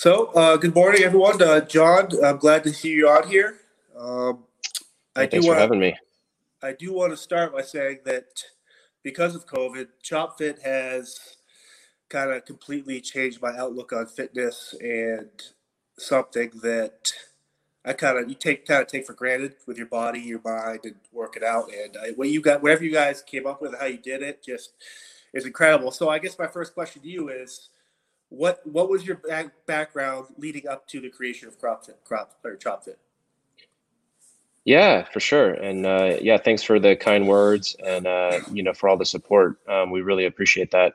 So, uh, good morning, everyone. Uh, Jon, I'm glad to see you on here. Um, I Thanks do want for having me. I do want to start by saying that because of COVID, ChopFit has kind of completely changed my outlook on fitness and something that I kind of you take kind of take for granted with your body, your mind, and work it out. And I, what you got, whatever you guys came up with, how you did it, just is incredible. So I guess my first question to you is what what was your back, background leading up to the creation of CropFit, Crop or ChopFit? Yeah, for sure, and uh, yeah, thanks for the kind words and uh, you know for all the support. Um, we really appreciate that.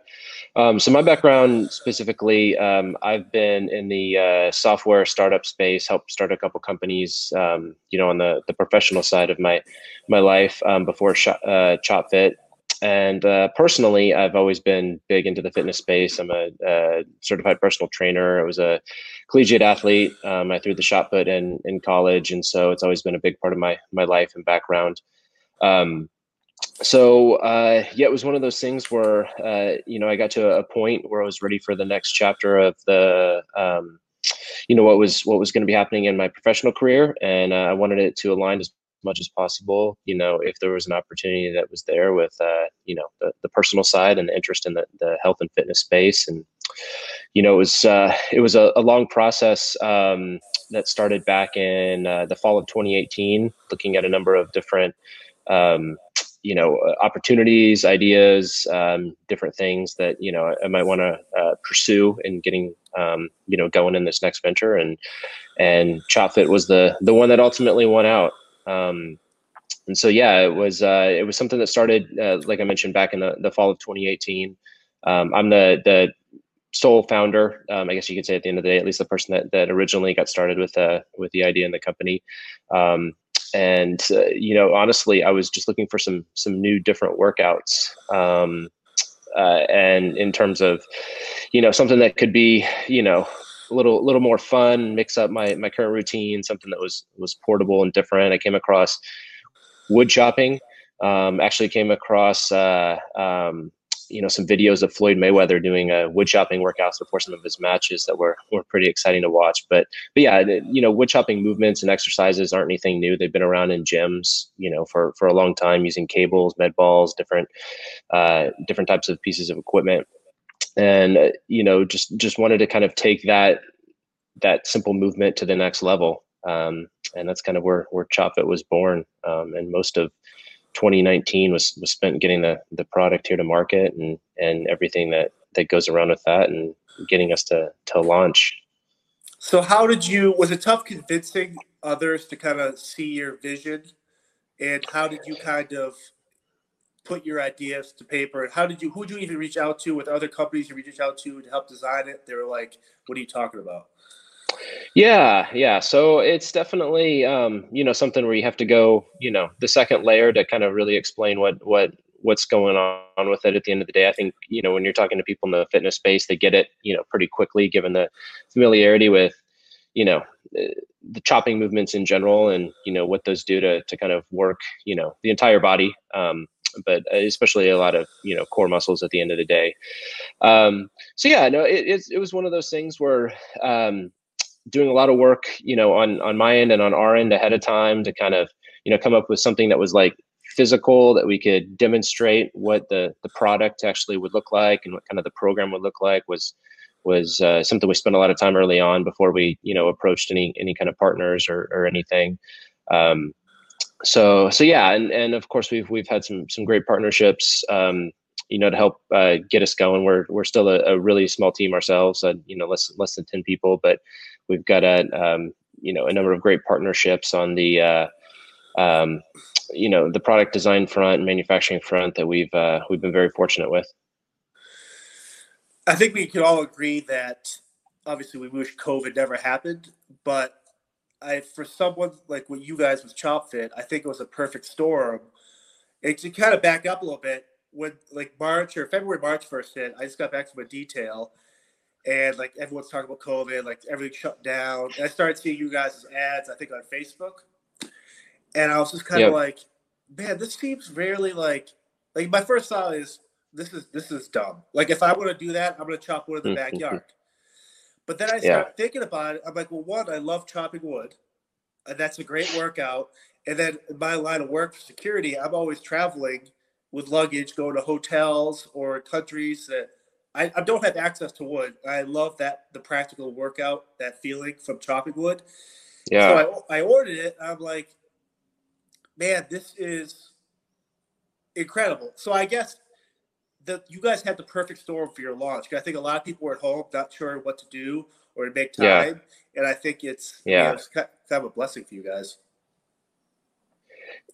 Um, so my background specifically, um, I've been in the uh, software startup space, helped start a couple companies. Um, you know, on the the professional side of my my life um, before Sh- uh, ChopFit, and uh, personally, I've always been big into the fitness space. I'm a, a certified personal trainer. I was a collegiate athlete. Um, I threw the shot put in in college, and so it's always been a big part of my my life and background. Um, so uh, yeah, it was one of those things where uh, you know I got to a point where I was ready for the next chapter of the um, you know what was what was going to be happening in my professional career, and uh, I wanted it to align as much as possible. You know, if there was an opportunity that was there with, uh, you know, the, the personal side and the interest in the, the health and fitness space. And, you know, it was, uh, it was a, a long process um, that started back in uh, the fall of 2018, looking at a number of different, um, you know, opportunities, ideas, um, different things that, you know, I, might want to uh, pursue in getting, um, you know, going in this next venture. And, and ChopFit was the, the one that ultimately won out. Um, and so, yeah, it was uh, it was something that started, uh, like I mentioned, back in the, the fall of 2018. Um, I'm the the sole founder, um, I guess you could say at the end of the day, at least the person that, that originally got started with uh, with the idea in the company. Um, and uh, you know, honestly, I was just looking for some some new, different workouts. Um, uh, and in terms of, you know, something that could be, you know, a little little more fun, mix up my my current routine, something that was was portable and different. I came across wood chopping. Um, actually came across uh, um, you know some videos of Floyd Mayweather doing a wood chopping workouts before some of his matches that were were pretty exciting to watch. But but yeah, you know wood chopping movements and exercises aren't anything new. They've been around in gyms you know for for a long time using cables, med balls, different uh, different types of pieces of equipment and uh, you know just just wanted to kind of take that that simple movement to the next level. Um, and that's kind of where where ChopFit was born. Um, and most of 2019 was was spent getting the the product here to market and and everything that that goes around with that and getting us to to launch. So how did you was it tough convincing others to kind of see your vision? And how did you kind of put your ideas to paper? How did you? Who did you even reach out to? With other companies you reached out to to help design it? They were like, "What are you talking about?" Yeah, yeah. So it's definitely um, you know something where you have to go you know the second layer to kind of really explain what what what's going on with it at the end of the day. I think you know when you're talking to people in the fitness space, they get it you know pretty quickly given the familiarity with you know the chopping movements in general and you know what those do to to kind of work you know the entire body um, but especially a lot of you know core muscles at the end of the day. Um, so yeah, no, it, it, it was one of those things where um, doing a lot of work, you know, on on my end and on our end ahead of time to kind of you know come up with something that was like physical that we could demonstrate what the the product actually would look like and what kind of the program would look like was was uh, something we spent a lot of time early on before we you know approached any any kind of partners or, or anything um, so so yeah, and and of course we've we've had some some great partnerships. Um, you know, to help uh, get us going. We're we're still a, a really small team ourselves, uh, you know, less less than ten people, but we've got a um, you know a number of great partnerships on the uh, um, you know the product design front and manufacturing front that we've uh, we've been very fortunate with. I think we could all agree that obviously we wish COVID never happened, but I for someone like what you guys with ChopFit, I think it was a perfect storm. And to kind of back up a little bit, when like March or February, March first hit, I just got back from a detail, and like everyone's talking about COVID, like everything shut down. And I started seeing you guys' ads, I think on Facebook, and I was just kind of like, man, this seems really like like my first thought is this is this is dumb. Like if I want to do that, I'm gonna chop wood in the mm-hmm. backyard. But then I start yeah. thinking about it. I'm like, well, one, I love chopping wood, and that's a great workout. And then my line of work for security, I'm always traveling with luggage, going to hotels or countries that I, I don't have access to wood. I love that the practical workout, that feeling from chopping wood. Yeah. So I, I ordered it. I'm like, man, this is incredible. So I guess that you guys had the perfect storm for your launch. I think a lot of people were at home, not sure what to do or to make time, yeah. and I think it's yeah, you know, it's kind of a blessing for you guys.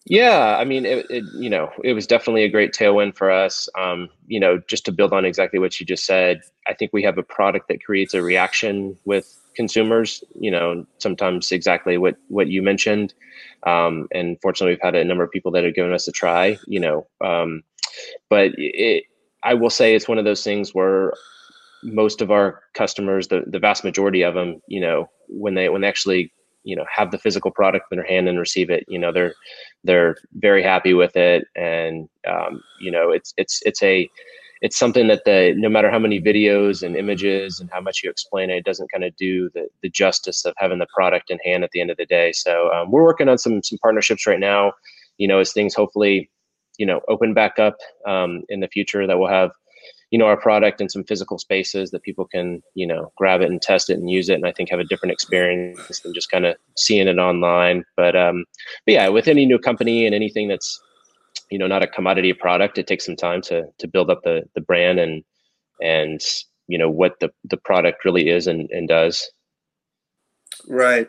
Yeah, I mean, it, it, you know, it was definitely a great tailwind for us. Um, you know, just to build on exactly what you just said, I think we have a product that creates a reaction with consumers. You know, sometimes exactly what what you mentioned. Um, and fortunately, we've had a number of people that have given us a try. You know, um, but it, I will say it's one of those things where most of our customers, the the vast majority of them, you know, when they when they actually you know have the physical product in their hand and receive it, you know, they're they're very happy with it, and um, you know, it's it's it's a it's something that the no matter how many videos and images and how much you explain it, it doesn't kind of do the, the justice of having the product in hand at the end of the day. So um, we're working on some some partnerships right now. You know, as things hopefully you know open back up um, in the future, that we'll have you know our product in some physical spaces that people can you know grab it and test it and use it and i think have a different experience than just kind of seeing it online. But um but yeah with any new company and anything that's you know not a commodity product it takes some time to to build up the the brand and and you know what the the product really is and, and does. Right.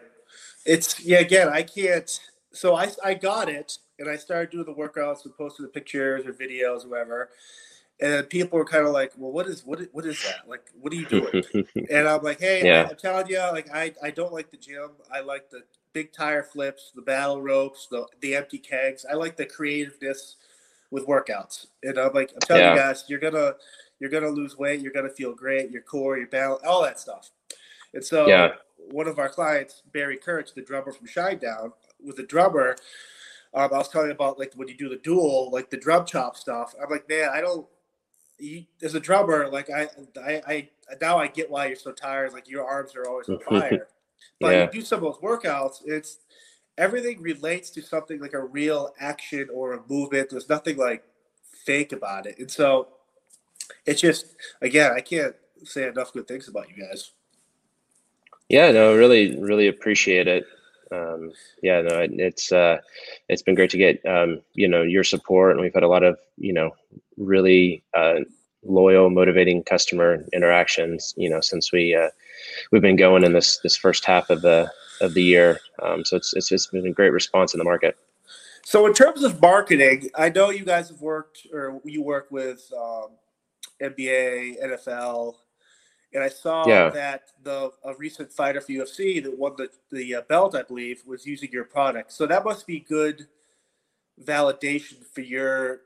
It's yeah again i can't so i i got it and i started doing the workouts and posting the pictures or videos or whatever and people were kind of like, "Well, what is what is, what is that? Like, what are you doing?" and I'm like, "Hey, yeah. I'm telling you, like, I I don't like the gym. I like the big tire flips, the battle ropes, the the empty kegs. I like the creativeness with workouts. And I'm like, I'm telling yeah. you guys, you're gonna you're gonna lose weight. You're gonna feel great. Your core, your balance, all that stuff. And so, yeah. one of our clients, Barry Kerch, the drummer from Shinedown, with a drummer. Um, I was telling about like when you do the dual, like the drum chop stuff. I'm like, man, I don't you, as a drummer, like I, I, I, now I get why you're so tired. Like your arms are always on fire. but yeah. you do some of those workouts, it's everything relates to something like a real action or a movement. There's nothing like fake about it, and so it's just again, I can't say enough good things about you guys. Yeah, no, really, really appreciate it. Um, yeah, no, it's uh, it's been great to get um, you know your support, and we've had a lot of you know really uh, loyal, motivating customer interactions. You know, since we uh, we've been going in this this first half of the of the year, um, so it's it's just been a great response in the market. So in terms of marketing, I know you guys have worked or you work with um, NBA, NFL, and I saw yeah. that the a recent fighter for UFC that won the the uh, belt, I believe, was using your product. So that must be good validation for your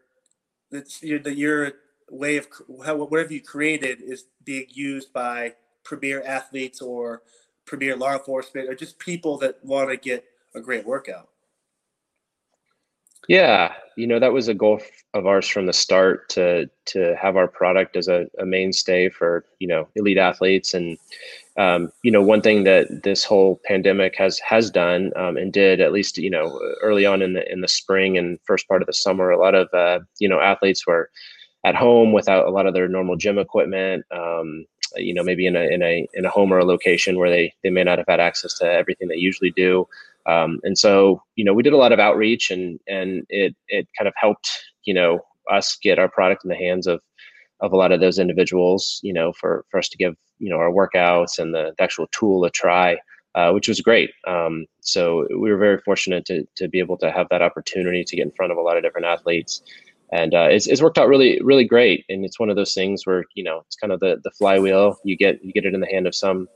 that's your that your way of whatever you created is being used by premier athletes or premier law enforcement or just people that want to get a great workout. Yeah, you know that was a goal of ours from the start to to have our product as a, a mainstay for you know elite athletes. And um, you know one thing that this whole pandemic has has done um, and did at least you know early on in the in the spring and first part of the summer a lot of uh, you know athletes were at home without a lot of their normal gym equipment um, you know maybe in a in a in a home or a location where they they may not have had access to everything they usually do um, and so, you know, we did a lot of outreach and, and it, it kind of helped, you know, us get our product in the hands of, of a lot of those individuals, you know, for, for us to give, you know, our workouts and the, the actual tool a try, uh, which was great. Um, so we were very fortunate to, to be able to have that opportunity to get in front of a lot of different athletes. And uh, it's, it's worked out really, really great. And it's one of those things where, you know, it's kind of the, the flywheel. You get, you get it in the hand of some,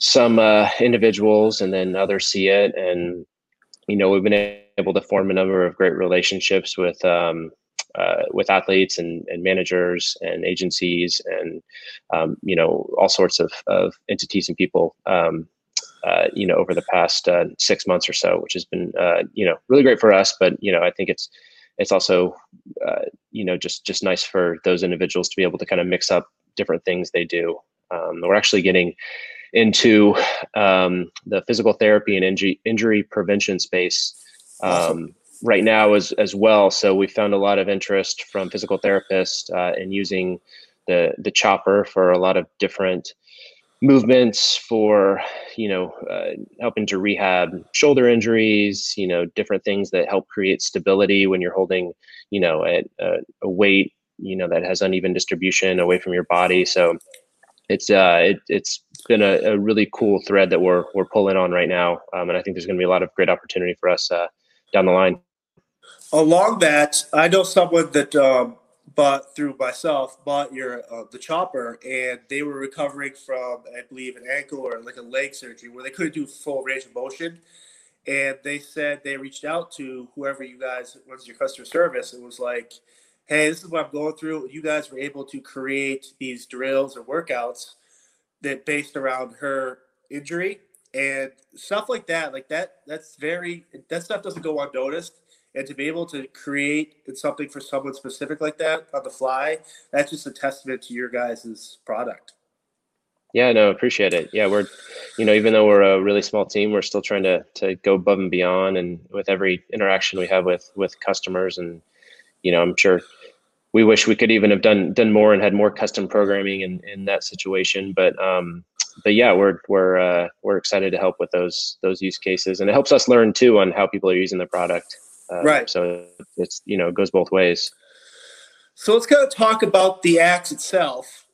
some uh, individuals and then others see it. And you know we've been able to form a number of great relationships with um, uh, with athletes and, and managers and agencies and um, you know all sorts of, of entities and people um, uh, you know over the past uh, six months or so which has been uh, you know really great for us. But you know i think it's it's also uh, you know just just nice for those individuals to be able to kind of mix up different things they do. Um, we're actually getting into um, the physical therapy and injury, injury prevention space um, awesome. right now as, as well. So we found a lot of interest from physical therapists uh, in using the, the chopper for a lot of different movements for you know uh, helping to rehab shoulder injuries you know different things that help create stability when you're holding you know a, a weight you know that has uneven distribution away from your body so it's uh it, it's been a, a really cool thread that we're we're pulling on right now um, and i think there's going to be a lot of great opportunity for us uh, down the line. Along that i know someone that um, but through myself bought your uh, the chopper and they were recovering from i believe an ankle or like a leg surgery where they couldn't do full range of motion. And they said they reached out to whoever you guys runs your customer service and was like hey this is what i'm going through. You guys were able to create these drills or workouts that based around her injury and stuff like that. Like that that's very that stuff doesn't go unnoticed. And to be able to create something for someone specific like that on the fly that's just a testament to your guys' product. Yeah no appreciate it. Yeah we're you know even though we're a really small team we're still trying to to go above and beyond and with every interaction we have with with customers. And you know i'm sure we wish we could even have done done more and had more custom programming in in that situation but um but yeah we're we're uh, we're excited to help with those those use cases and it helps us learn too on how people are using the product uh, right. So it's you know it goes both ways. So let's kind of talk about the axe itself.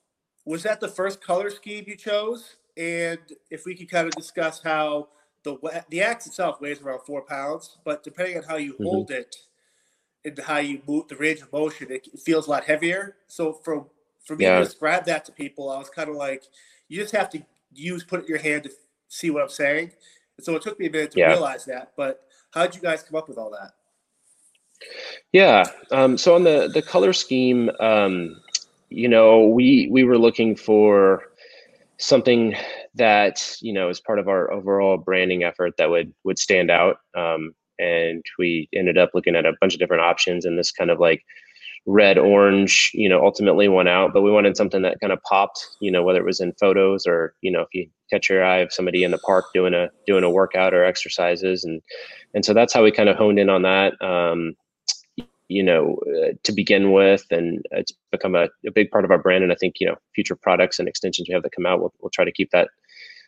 Was that the first color scheme you chose? And if we could kind of discuss how the the axe itself weighs around four pounds, but depending on how you mm-hmm. hold it and how you move the range of motion, it, feels a lot heavier. So for for me yeah. to describe that to people, I was kind of like, you just have to use put your hand to see what I'm saying. And so it took me a minute to yeah. realize that. But how did you guys come up with all that? Yeah. Um, so on the the color scheme, um, you know, we we were looking for something that you know is part of our overall branding effort that would would stand out. Um, and we ended up looking at a bunch of different options, and this kind of like red orange you know ultimately won out but we wanted something that kind of popped you know whether it was in photos or you know if you catch your eye of somebody in the park doing a doing a workout or exercises and and so that's how we kind of honed in on that um, you know, uh, to begin with, and it's become a, a, big part of our brand. And I think you know, future products and extensions we have that come out, we'll, we'll try to keep that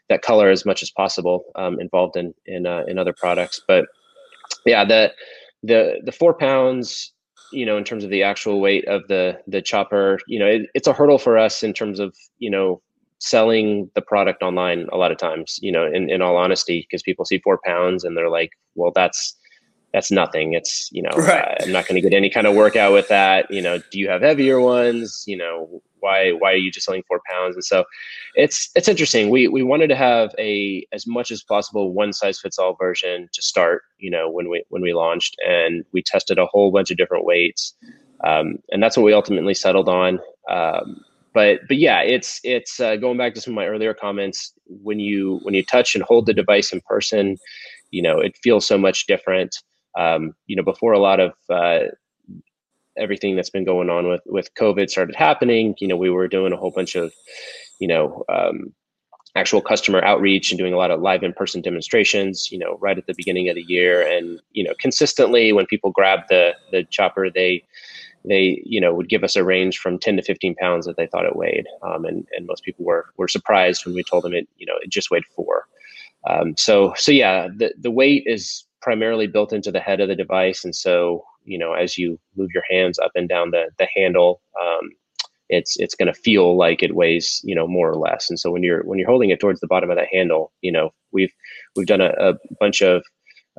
that color as much as possible um, involved in in uh, in other products. But yeah, the the the four pounds, you know, in terms of the actual weight of the the chopper, you know, it, it's a hurdle for us in terms of you know selling the product online a lot of times you know in, in all honesty because people see four pounds and they're like well that's that's nothing. It's, you know, right. uh, I'm not going to get any kind of workout with that. You know, do you have heavier ones? You know, why, why are you just selling four pounds? And so it's, it's interesting. We, we wanted to have a, as much as possible, one size fits all version to start, you know, when we, when we launched and we tested a whole bunch of different weights. Um, and that's what we ultimately settled on. Um, but, but yeah, it's, it's uh, going back to some of my earlier comments when you, when you touch and hold the device in person, you know, it feels so much different um, you know, before a lot of uh, everything that's been going on with with COVID started happening, you know, we were doing a whole bunch of, you know, um, actual customer outreach and doing a lot of live in-person demonstrations you know right at the beginning of the year. And you know consistently when people grab the the chopper they they you know would give us a range from 10 to 15 pounds that they thought it weighed. Um, and and most people were were surprised when we told them it you know it just weighed four. Um, so so yeah the the weight is primarily built into the head of the device. And so, you know, as you move your hands up and down the, the handle, um, it's it's going to feel like it weighs you know more or less and so when you're when you're holding it towards the bottom of that handle you know we've we've done a, a bunch of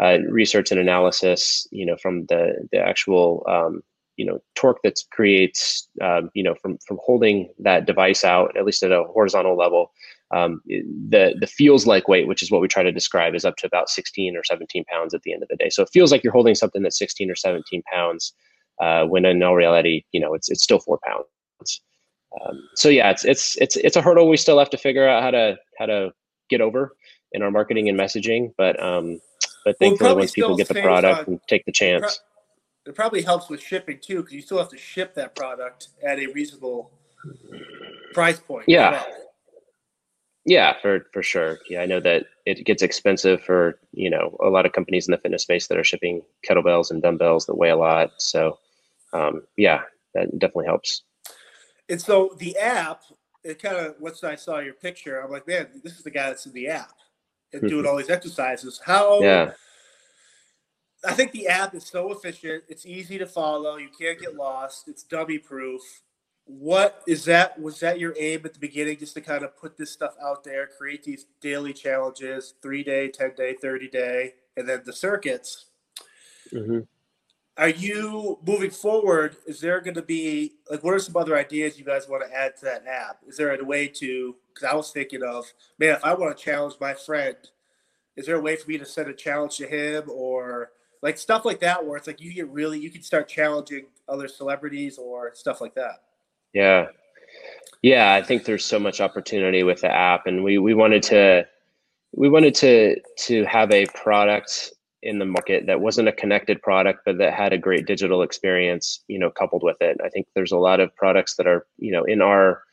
uh, research and analysis you know from the the actual um, you know torque that creates um, you know from from holding that device out at least at a horizontal level um, the the feels like weight, which is what we try to describe, is up to about 16 or 17 pounds at the end of the day. So it feels like you're holding something that's 16 or 17 pounds, uh, when in all reality, you know, it's it's still four pounds. Um, so yeah, it's it's it's it's a hurdle we still have to figure out how to how to get over in our marketing and messaging. But um, but thankfully, well, once people get the product and take the chance, it probably helps with shipping too, because you still have to ship that product at a reasonable price point. Yeah. Yeah, for for sure. Yeah, I know that it gets expensive for you know a lot of companies in the fitness space that are shipping kettlebells and dumbbells that weigh a lot. So um, yeah, that definitely helps. And so the app, it kind of once I saw your picture, I'm like, man, this is the guy that's in the app and doing all these exercises. How? Yeah. I think the app is so efficient. It's easy to follow. You can't get lost. It's dummy proof what is that was that your aim at the beginning just to kind of put this stuff out there create these daily challenges three day 10 day 30 day and then the circuits? Mm-hmm. are you moving forward is there going to be like what are some other ideas you guys want to add to that app? Is there a way to because i was thinking of man if i want to challenge my friend is there a way for me to send a challenge to him or like stuff like that where it's like you get really you can start challenging other celebrities or stuff like that yeah. Yeah, I think there's so much opportunity with the app and we we wanted to we wanted to to have a product in the market that wasn't a connected product but that had a great digital experience, you know, coupled with it. I think there's a lot of products that are, you know, in our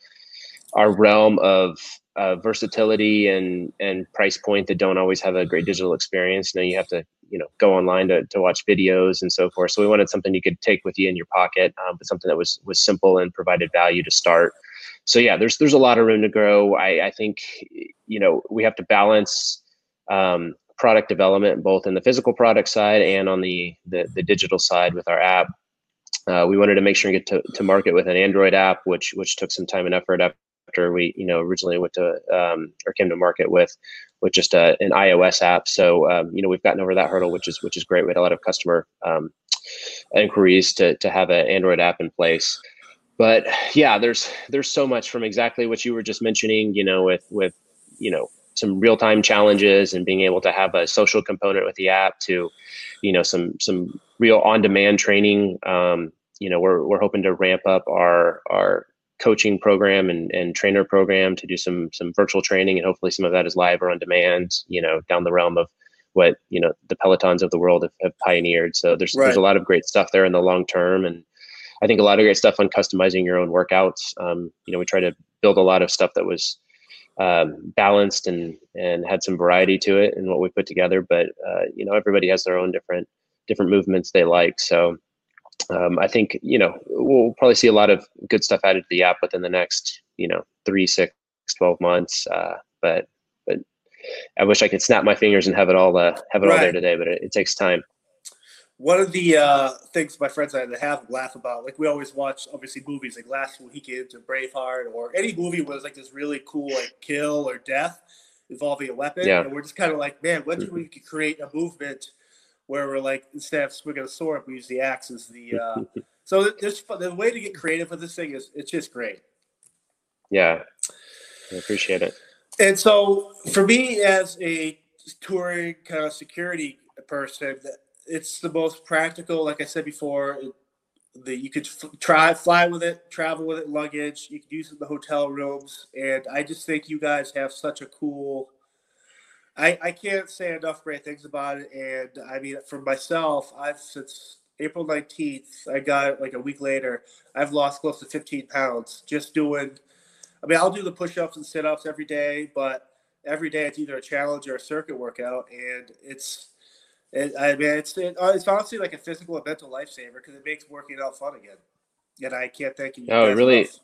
our realm of uh, versatility and and price point that don't always have a great digital experience. You know, you have to you know go online to, to watch videos and so forth. So we wanted something you could take with you in your pocket um, but something that was was simple and provided value to start. So yeah there's there's a lot of room to grow. I i think you know we have to balance um, product development both in the physical product side and on the the, the digital side with our app. Uh, we wanted to make sure and get to, to market with an android app which which took some time and effort after we you know originally went to um, or came to market with with just a, an iOS app. So um, you know we've gotten over that hurdle, which is which is great. We had a lot of customer um, inquiries to to have an Android app in place. But yeah, there's there's so much from exactly what you were just mentioning. You know, with with you know some real time challenges and being able to have a social component with the app to you know some some real on demand training. Um, you know, we're we're hoping to ramp up our our coaching program and, and trainer program to do some some virtual training and hopefully some of that is live or on demand you know down the realm of what you know the pelotons of the world have, have pioneered. So there's right. there's a lot of great stuff there in the long term and i think a lot of great stuff on customizing your own workouts. Um, you know we try to build a lot of stuff that was um, balanced and and had some variety to it in what we put together but uh, you know everybody has their own different different movements they like. So um, I think you know we'll probably see a lot of good stuff added to the app within the next you know three, six, 12 months. Uh, but but I wish I could snap my fingers and have it all uh, have it right. all there today, but it, it, takes time. One of the uh, things my friends and I have laugh about, like we always watch, obviously movies like Last Weekend or Braveheart or any movie was like this really cool like kill or death involving a weapon, yeah. and we're just kind of like, man, what if we could create a movement where we're like instead of swinging a sword, we use the axe as the. Uh, so there's the way to get creative with this thing is it's just great. Yeah, I appreciate it. And so for me as a touring kind of security person, it's the most practical. Like I said before, the you could f- try fly with it, travel with it, luggage. You could use it in the hotel rooms, and I just think you guys have such a cool I, I can't say enough great things about it. And I mean, for myself, I've since April 19th, I got like a week later, I've lost close to 15 pounds just doing. I mean, I'll do the push ups and sit ups every day, but every day it's either a challenge or a circuit workout. And it's, it, I mean, it's, it, uh, it's honestly like a physical and mental lifesaver because it makes working out fun again. And I can't thank you. Oh, really, enough.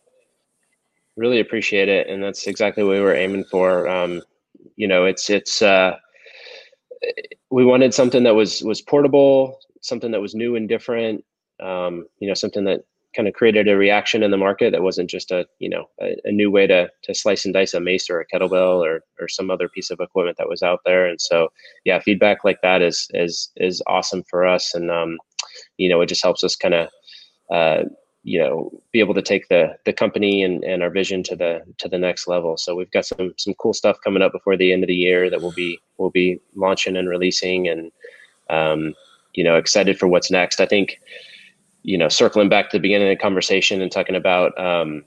really appreciate it. And that's exactly what we were aiming for. Um, you know, it's it's uh, we wanted something that was was portable, something that was new and different. Um, you know, something that kind of created a reaction in the market that wasn't just a you know a, a, new way to to slice and dice a mace or a kettlebell or or some other piece of equipment that was out there and so yeah feedback like that is is is awesome for us and um you know it just helps us kind of uh you know be able to take the the company and, and our vision to the to the next level. So we've got some some cool stuff coming up before the end of the year that we'll be we'll be launching and releasing and um, you know excited for what's next. I think you know circling back to the beginning of the conversation and talking about um,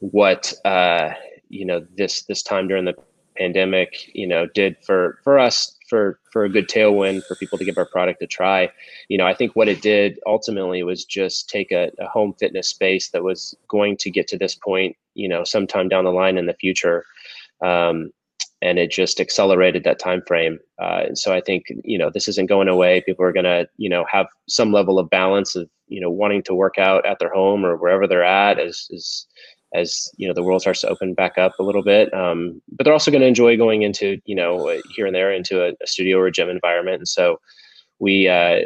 what uh, you know this this time during the pandemic you know did for for us for for a good tailwind for people to give our product a try. You know, I think what it did ultimately was just take a, a home fitness space that was going to get to this point, you know, sometime down the line in the future. Um, and it just accelerated that time frame. Uh, and so I think you know this isn't going away. People are going to you know have some level of balance of you know wanting to work out at their home or wherever they're at as as as you know the world starts to open back up a little bit. Um, but they're also going to enjoy going into you know here and there into a, a studio or a gym environment. And so we uh,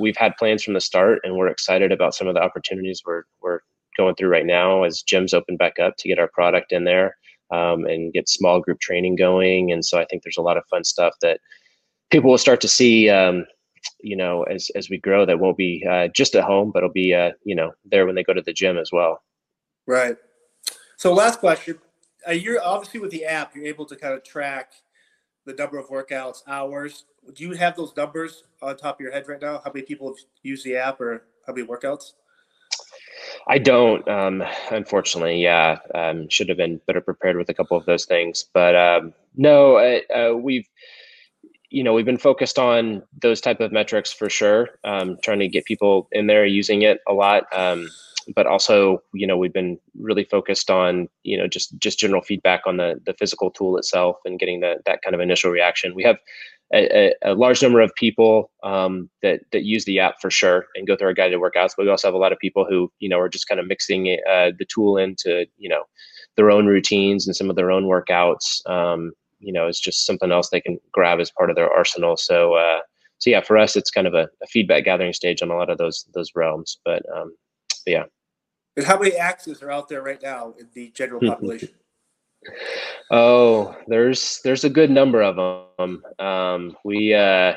we've had plans from the start, and we're excited about some of the opportunities we're we're going through right now as gyms open back up to get our product in there um, and get small group training going. And so I think there's a lot of fun stuff that people will start to see, um, you know, as, as we grow that won't be uh, just at home, but it'll be, uh, you know, there when they go to the gym as well. Right. So last question, uh, you're obviously with the app, you're able to kind of track the number of workouts, hours. Do you have those numbers on top of your head right now? How many people have used the app or how many workouts? I don't, um, unfortunately. Yeah, um, should have been better prepared with a couple of those things. But um, no, uh, we've, you know, we've been focused on those type of metrics for sure. Um, trying to get people in there using it a lot, um, but also, you know, we've been really focused on, you know, just just general feedback on the the physical tool itself and getting that that kind of initial reaction. We have a, a, large number of people um, that that use the app for sure and go through our guided workouts. But we also have a lot of people who you know are just kind of mixing uh, the tool into you know their own routines and some of their own workouts. Um, you know, it's just something else they can grab as part of their arsenal. So uh, so yeah, for us, it's kind of a, a, feedback gathering stage on a lot of those those realms. But, um, but yeah. And how many axes are out there right now in the general population? Oh, there's there's a good number of them. Um, we uh,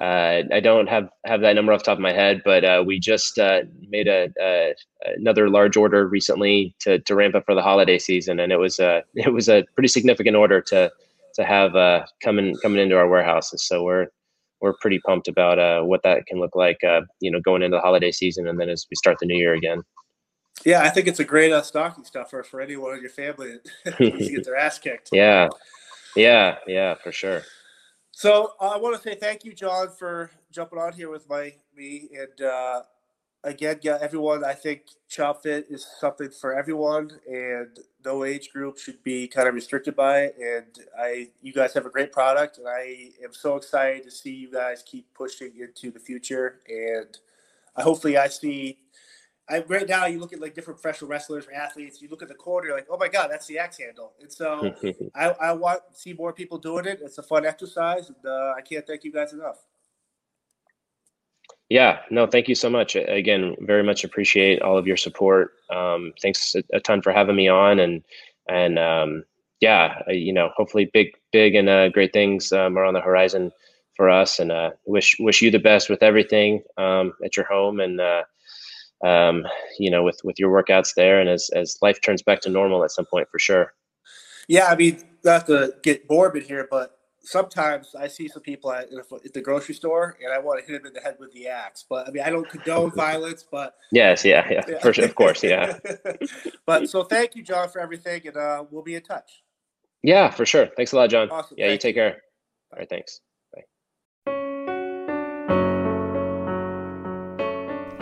uh, I don't have have that number off the top of my head, but uh, we just uh, made a, a, another large order recently to to ramp up for the holiday season, and it was a it was a pretty significant order to to have uh, coming coming into our warehouses. So we're we're pretty pumped about uh, what that can look like, uh, you know, going into the holiday season, and then as we start the new year again. Yeah, I think it's a great uh, stocking stuffer for anyone in your family that needs to get their ass kicked. Yeah, yeah, yeah, for sure. So uh, I want to say thank you, Jon, for jumping on here with my me and uh, again, yeah, everyone. I think Chop Fit is something for everyone, and no age group should be kind of restricted by it. And I, you guys have a great product, and I am so excited to see you guys keep pushing into the future. And I, hopefully, I see I, right now, you look at like different professional wrestlers or athletes. You look at the core, you're like, oh my god, that's the axe handle. And so, I, I want to see more people doing it. It's a fun exercise, and uh, I can't thank you guys enough. Yeah, no, thank you so much. Again, very much appreciate all of your support. Um, thanks a, a, ton for having me on, and and um, yeah, you know, hopefully big, big and uh, great things um, are on the horizon for us. And uh, wish wish you the best with everything um, at your home, and uh, um, you know, with with your workouts there, and as as life turns back to normal at some point, for sure. Yeah, I mean, not to get morbid here, but sometimes I see some people at, at, the grocery store, and I want to hit them in the head with the axe. But I mean, I don't condone violence, but yes, yeah, yeah, yeah. For sure, of course, yeah. but so thank you, Jon, for everything, and uh, we'll be in touch. Yeah, for sure. Thanks a lot, John. Awesome. Yeah, you take care. All right, thanks.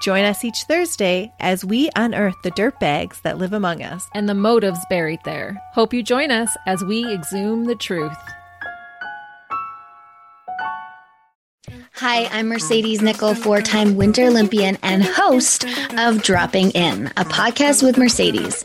Join us each Thursday as we unearth the dirt bags that live among us and the motives buried there. Hope you join us as we exhume the truth. Hi, I'm Mercedes Nicoll, four time Winter Olympian and host of Dropping In, a podcast with Mercedes.